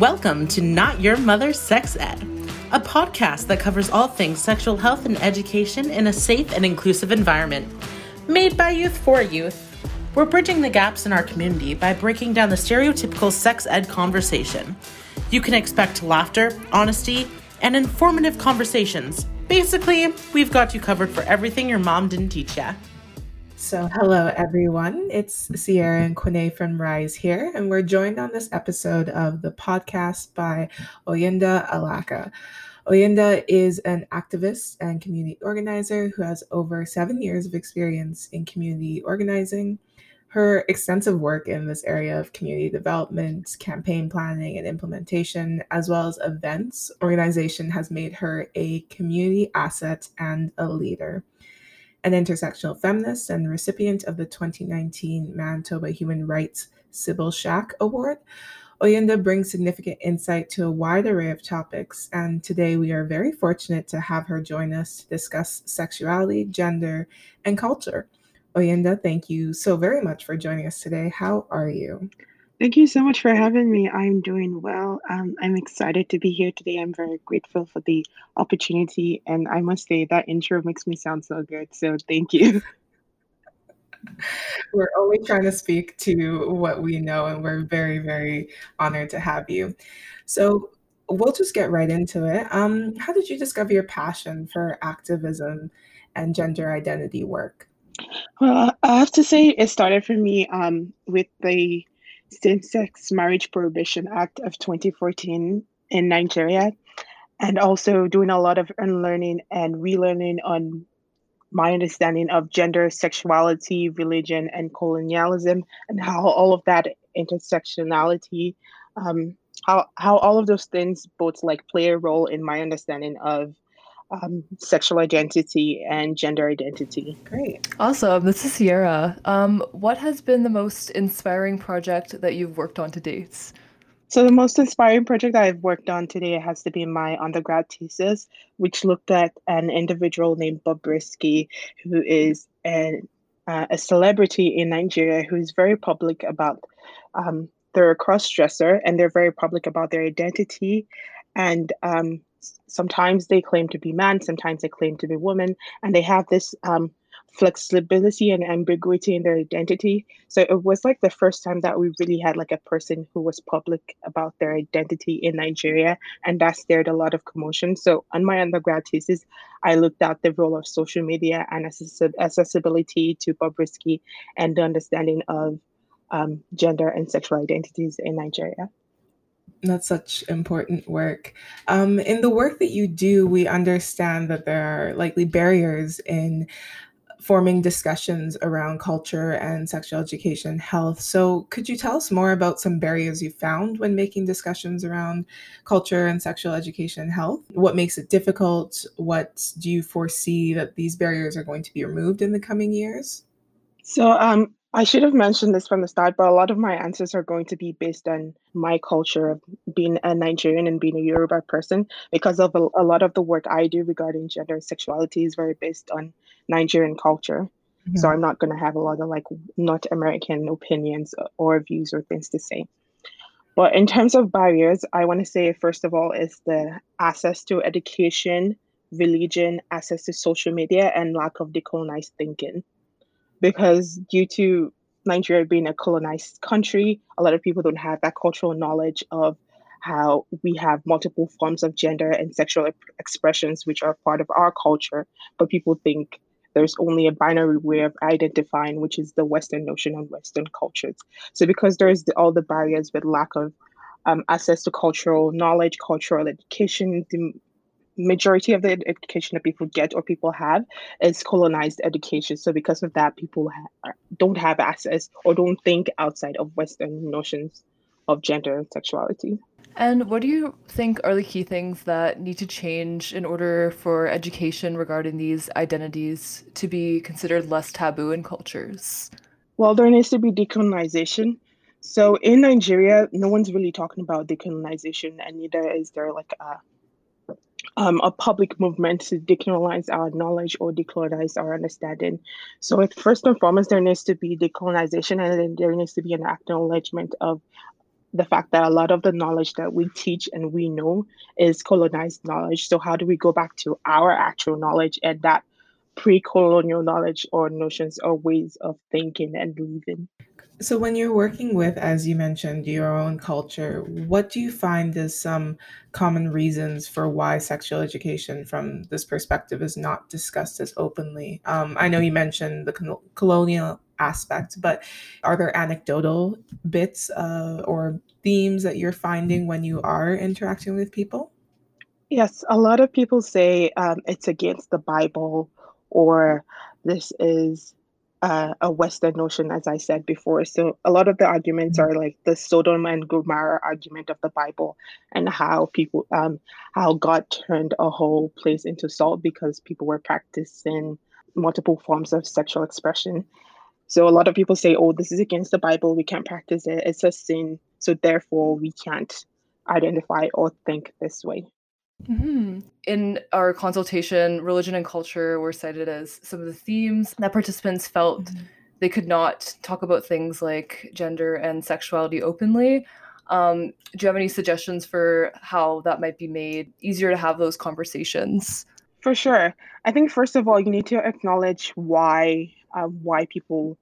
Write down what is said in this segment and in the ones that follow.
Welcome to Not Your Mother's Sex Ed, a podcast that covers all things sexual health and education in a safe and inclusive environment. Made by youth for youth, we're bridging the gaps in our community by breaking down the stereotypical sex ed conversation. You can expect laughter, honesty, and informative conversations. Basically, we've got you covered for everything your mom didn't teach ya. So, hello everyone. It's Sierra and Quine from Rise here, and we're joined on this episode of the podcast by Oyinda Alaka. Oyinda is an activist and community organizer who has over seven years of experience in community organizing. Her extensive work in this area of community development, campaign planning, and implementation, as well as events organization, has made her a community asset and a leader an intersectional feminist and recipient of the 2019 Manitoba Human Rights Sybil Shack Award. Oyinda brings significant insight to a wide array of topics, and today we are very fortunate to have her join us to discuss sexuality, gender, and culture. Oyinda, thank you so very much for joining us today. How are you? Thank you so much for having me. I'm doing well. Um, I'm excited to be here today. I'm very grateful for the opportunity. And I must say, that intro makes me sound so good. So thank you. We're only trying to speak to what we know, and we're very, very honored to have you. So we'll just get right into it. Um, how did you discover your passion for activism and gender identity work? Well, I have to say, it started for me um, with the Same-Sex Marriage Prohibition Act of 2014 in Nigeria, and also doing a lot of unlearning and relearning on my understanding of gender, sexuality, religion, and colonialism, and how all of that intersectionality, um, how how all of those things both like play a role in my understanding of um, sexual identity and gender identity. Great. Awesome. This is Sierra. Um, what has been the most inspiring project that you've worked on to date? So, the most inspiring project I've worked on today has to be my undergrad thesis, which looked at an individual named Bobrisky, who is an, uh, a celebrity in Nigeria who is very public about. Um, they're a cross dresser and they're very public about their identity and um, sometimes they claim to be man, sometimes they claim to be woman, and they have this um, flexibility and ambiguity in their identity. So it was like the first time that we really had like a person who was public about their identity in Nigeria, and that stirred a lot of commotion. So on my undergrad thesis, I looked at the role of social media and accessibility to Bobrisky and the understanding of um, gender and sexual identities in Nigeria. That's such important work. Um, in the work that you do, we understand that there are likely barriers in forming discussions around culture and sexual education health. So, could you tell us more about some barriers you found when making discussions around culture and sexual education health? What makes it difficult? What do you foresee that these barriers are going to be removed in the coming years? So, um, I should have mentioned this from the start, but a lot of my answers are going to be based on my culture of being a Nigerian and being a Yoruba person because of a, a lot of the work I do regarding gender and sexuality is very based on Nigerian culture. Mm-hmm. So I'm not going to have a lot of like not American opinions or views or things to say. But in terms of barriers, I want to say, first of all, is the access to education, religion, access to social media, and lack of decolonized thinking because due to Nigeria being a colonized country, a lot of people don't have that cultural knowledge of how we have multiple forms of gender and sexual expressions which are part of our culture, but people think there's only a binary way of identifying, which is the Western notion and Western cultures. So, because there's the, all the barriers with lack of um, access to cultural knowledge, cultural education, majority of the education that people get or people have is colonized education. So because of that, people ha- don't have access or don't think outside of Western notions of gender and sexuality. And what do you think are the key things that need to change in order for education regarding these identities to be considered less taboo in cultures? Well, there needs to be decolonization. So in Nigeria, no one's really talking about decolonization, and neither is there like a um, a public movement to decolonize our knowledge or decolonize our understanding. So, first and foremost, there needs to be decolonization, and then there needs to be an acknowledgement of the fact that a lot of the knowledge that we teach and we know is colonized knowledge. So, how do we go back to our actual knowledge and that pre colonial knowledge or notions or ways of thinking and living? So, when you're working with, as you mentioned, your own culture, what do you find as some common reasons for why sexual education from this perspective is not discussed as openly? Um, I know you mentioned the colonial aspect, but are there anecdotal bits uh, or themes that you're finding when you are interacting with people? Yes, a lot of people say um, it's against the Bible or this is uh, a Western notion, as I said before. So a lot of the arguments mm-hmm. are like the Sodom and Gomorrah argument of the Bible, and how people, um, how God turned a whole place into salt because people were practicing multiple forms of sexual expression. So a lot of people say, "Oh, this is against the Bible. We can't practice it. It's a sin. So therefore, we can't identify or think this way." Mm-hmm. In our consultation, religion and culture were cited as some of the themes that participants felt mm-hmm. they could not talk about things like gender and sexuality openly. Um, do you have any suggestions for how that might be made easier to have those conversations? For sure. I think first of all, you need to acknowledge why uh, why people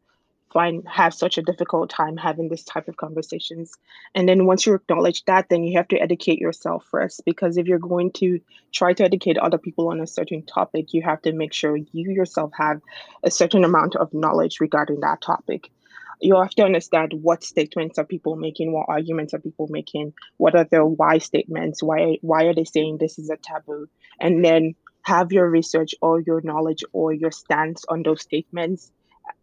find have such a difficult time having this type of conversations. And then once you acknowledge that then you have to educate yourself first because if you're going to try to educate other people on a certain topic you have to make sure you yourself have a certain amount of knowledge regarding that topic. You have to understand what statements are people making what arguments are people making what are their why statements why why are they saying this is a taboo? And then have your research or your knowledge or your stance on those statements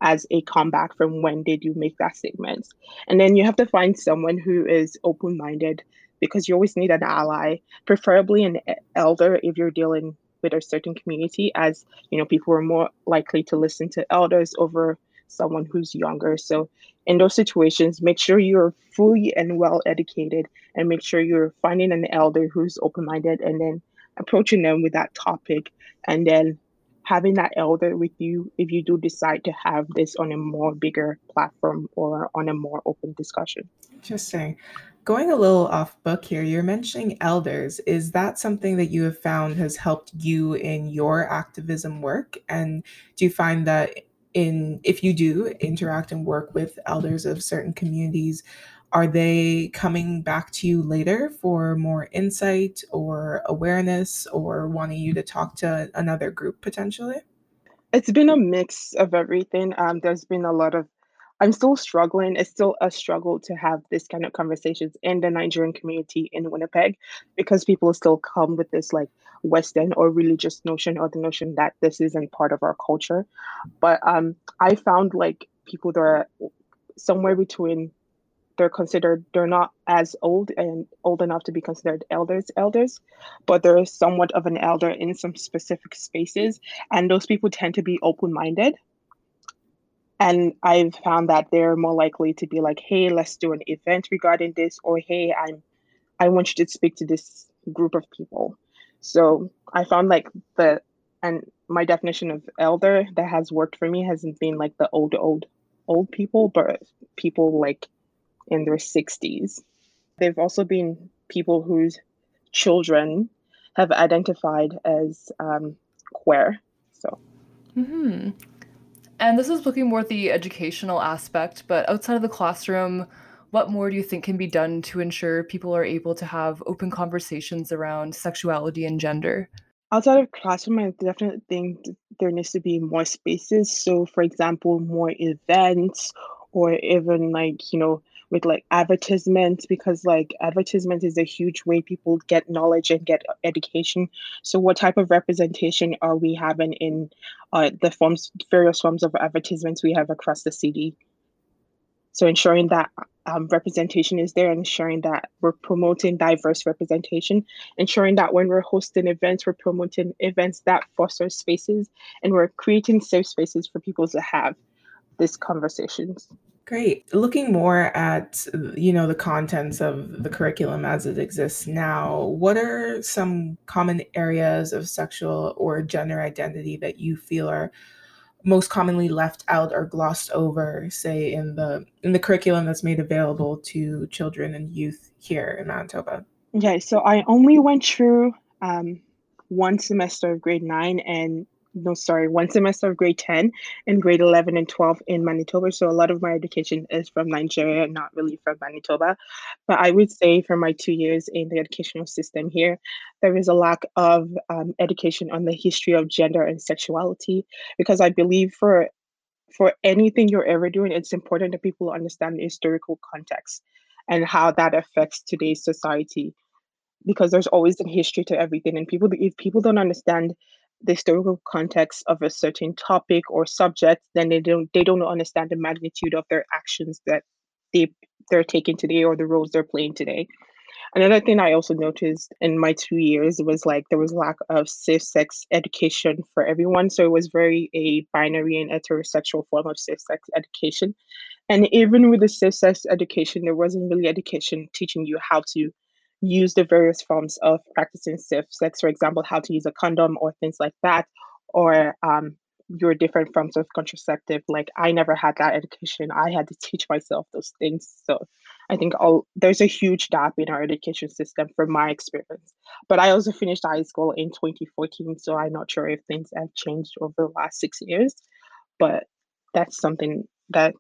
as a comeback from when did you make that statement. And then you have to find someone who is open minded because you always need an ally, preferably an elder if you're dealing with a certain community, as you know, people are more likely to listen to elders over someone who's younger. So in those situations, make sure you're fully and well educated and make sure you're finding an elder who's open minded and then approaching them with that topic and then having that elder with you if you do decide to have this on a more bigger platform or on a more open discussion. Interesting. Going a little off book here, you're mentioning elders. Is that something that you have found has helped you in your activism work? And do you find that in if you do interact and work with elders of certain communities, are they coming back to you later for more insight or awareness or wanting you to talk to another group potentially? It's been a mix of everything. Um, there's been a lot of, I'm still struggling. It's still a struggle to have this kind of conversations in the Nigerian community in Winnipeg because people still come with this like Western or religious notion or the notion that this isn't part of our culture. But um, I found like people that are somewhere between they're considered they're not as old and old enough to be considered elders elders but they're somewhat of an elder in some specific spaces. And those people tend to be open-minded. And i've found that they're more likely to be like hey let's do an event regarding this or hey i'm i want you to speak to this group of people. So i found like the and my definition of elder that has worked for me hasn't been like the old old old people but people like in their 60s. They've also been people whose children have identified as um, queer. So. Hmm. And this is looking more at the educational aspect, but outside of the classroom, what more do you think can be done to ensure people are able to have open conversations around sexuality and gender? Outside of classroom, I definitely think there needs to be more spaces. So, for example, more events, or even like you know with like advertisements because like advertisement is a huge way people get knowledge and get education. So what type of representation are we having in uh, the forms various forms of advertisements we have across the city? So ensuring that um, representation is there ensuring that we're promoting diverse representation. Ensuring that when we're hosting events we're promoting events that foster spaces and we're creating safe spaces for people to have these conversations Great. Looking more at, you know, the contents of the curriculum as it exists now, what are some common areas of sexual or gender identity that you feel are most commonly left out or glossed over, say in the in the curriculum that's made available to children and youth here in Manitoba? Okay, so I only went through um, one semester of grade nine and no, sorry, one semester of grade 10 and grade 11 and 12 in Manitoba. So a lot of my education is from Nigeria, not really from Manitoba. But I would say for my two years in the educational system here, there is a lack of um, education on the history of gender and sexuality because I believe for for anything you're ever doing, it's important that people understand the historical context and how that affects today's society because there's always a history to everything and people if people don't understand the historical context of a certain topic or subject then they don't they don't understand the magnitude of their actions that they they're taking today or the roles they're playing today. Another thing i also noticed in my two years was like there was lack of safe sex education for everyone so it was very a binary and heterosexual form of safe sex education. And even with the safe sex education there wasn't really education teaching you how to use the various forms of practicing safe sex, for example, how to use a condom or things like that, or um, your different forms of contraceptive. Like I never had that education. I had to teach myself those things. So I think all there's a huge gap in our education system from my experience. But I also finished high school in 2014, so I'm not sure if things have changed over the last six years. But that's something that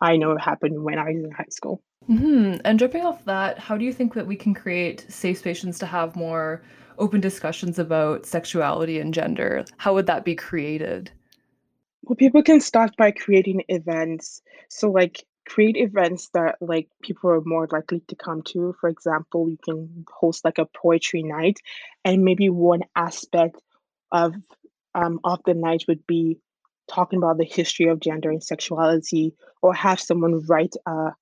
I know it happened when I was in high school. Mm-hmm. And jumping off that, how do you think that we can create safe spaces to have more open discussions about sexuality and gender? How would that be created? Well, people can start by creating events. So, like, create events that like people are more likely to come to. For example, you can host like a poetry night, and maybe one aspect of um, of the night would be talking about the history of gender and sexuality, or have someone write a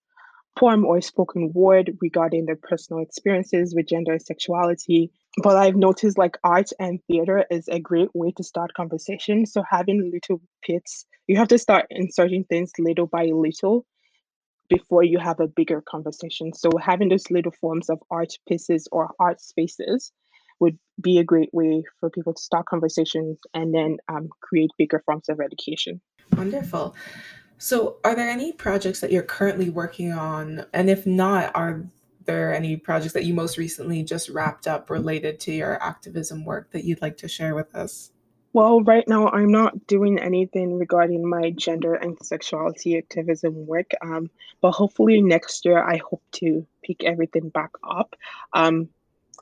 poem or spoken word regarding their personal experiences with gender and sexuality. But I've noticed like art and theater is a great way to start conversation. So having little pits, you have to start inserting things little by little before you have a bigger conversation. So having those little forms of art pieces or art spaces would be a great way for people to start conversations and then um, create bigger forms of education. Wonderful. So, are there any projects that you're currently working on? And if not, are there any projects that you most recently just wrapped up related to your activism work that you'd like to share with us? Well, right now I'm not doing anything regarding my gender and sexuality activism work. Um, but hopefully next year I hope to pick everything back up. Um,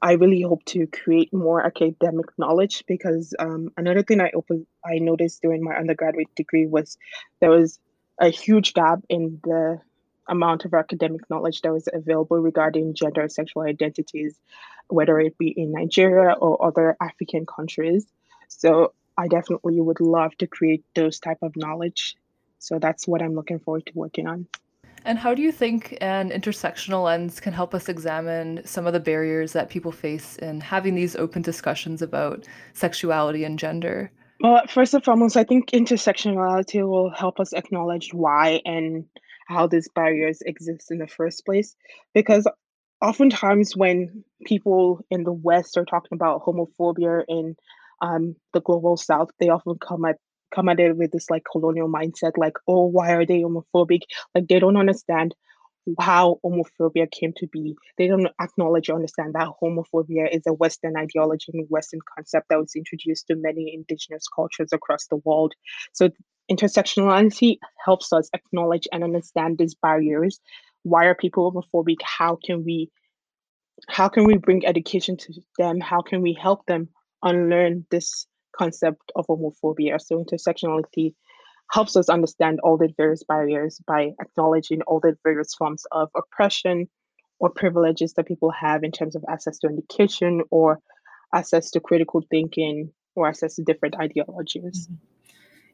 I really hope to create more academic knowledge because um, another thing I opened I noticed during my undergraduate degree was there was a huge gap in the amount of academic knowledge that was available regarding gender and sexual identities, whether it be in Nigeria or other African countries. So I definitely would love to create those type of knowledge. So that's what I'm looking forward to working on. And how do you think an intersectional lens can help us examine some of the barriers that people face in having these open discussions about sexuality and gender? Well, first and foremost, I think intersectionality will help us acknowledge why and how these barriers exist in the first place. Because oftentimes, when people in the West are talking about homophobia in um, the global South, they often come at come at it with this like colonial mindset, like, oh, why are they homophobic? Like they don't understand how homophobia came to be. They don't acknowledge or understand that homophobia is a Western ideology and Western concept that was introduced to many indigenous cultures across the world. So intersectionality helps us acknowledge and understand these barriers. Why are people homophobic? How can we how can we bring education to them? How can we help them unlearn this concept of homophobia? So intersectionality helps us understand all the various barriers by acknowledging all the various forms of oppression or privileges that people have in terms of access to education or access to critical thinking or access to different ideologies. Mm-hmm.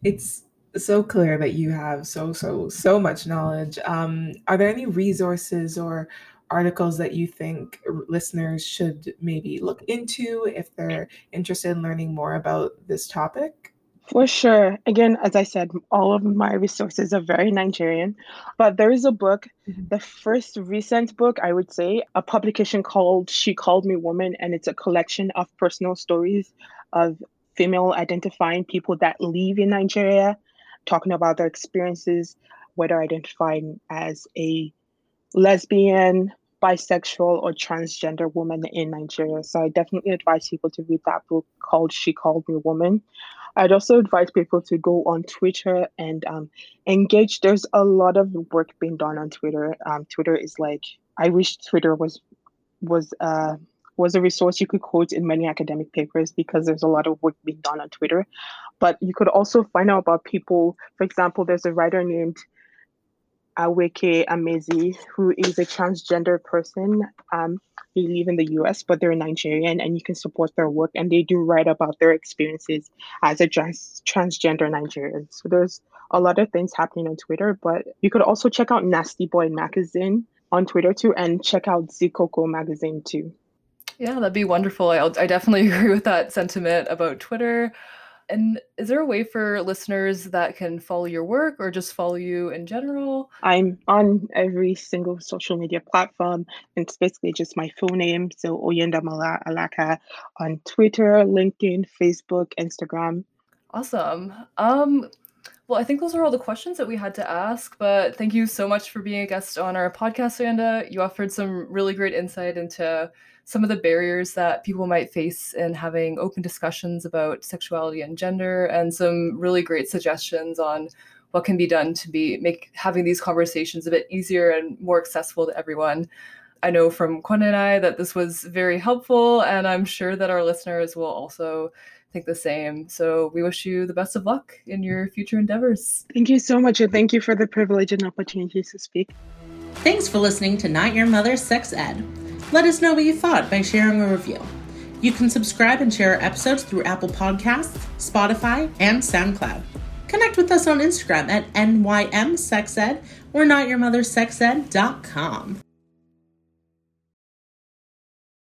It's so clear that you have so so so much knowledge. Um, are there any resources or articles that you think listeners should maybe look into if they're interested in learning more about this topic? For sure. Again, as I said, all of my resources are very Nigerian, but there is a book, mm-hmm. the first recent book, I would say, a publication called She Called Me Woman, and it's a collection of personal stories of female identifying people that live in Nigeria, talking about their experiences, whether identifying as a lesbian, bisexual, or transgender woman in Nigeria. So I definitely advise people to read that book called She Called Me Woman. I'd also advise people to go on Twitter and um, engage. There's a lot of work being done on Twitter. Um, Twitter is like I wish Twitter was was uh, was a resource you could quote in many academic papers because there's a lot of work being done on Twitter. But you could also find out about people. For example, there's a writer named Akwaeke Emezi, who is a transgender person. Um, they live in the US, but they're Nigerian, and you can support their work. And they do write about their experiences as a trans- transgender Nigerian. So there's a lot of things happening on Twitter, but you could also check out Nasty Boy Magazine on Twitter too, and check out Zikoko Magazine too. Yeah, that'd be wonderful. I, I definitely agree with that sentiment about Twitter. And is there a way for listeners that can follow your work or just follow you in general? I'm on every single social media platform. And it's basically just my full name. So Oyindamola Alaka on Twitter, LinkedIn, Facebook, Instagram. Awesome. Um, well, I think those are all the questions that we had to ask, but thank you so much for being a guest on our podcast, Oyinda. You offered some really great insight into some of the barriers that people might face in having open discussions about sexuality and gender, and some really great suggestions on what can be done to be make having these conversations a bit easier and more accessible to everyone. I know from Kwan and I that this was very helpful, and I'm sure that our listeners will also think the same. So we wish you the best of luck in your future endeavors. Thank you so much, and thank you for the privilege and opportunity to speak. Thanks for listening to Not Your Mother's Sex Ed. Let us know what you thought by sharing a review. You can subscribe and share our episodes through Apple Podcasts, Spotify, and SoundCloud. Connect with us on Instagram at NYMSexEd or notyourmothersexed.com.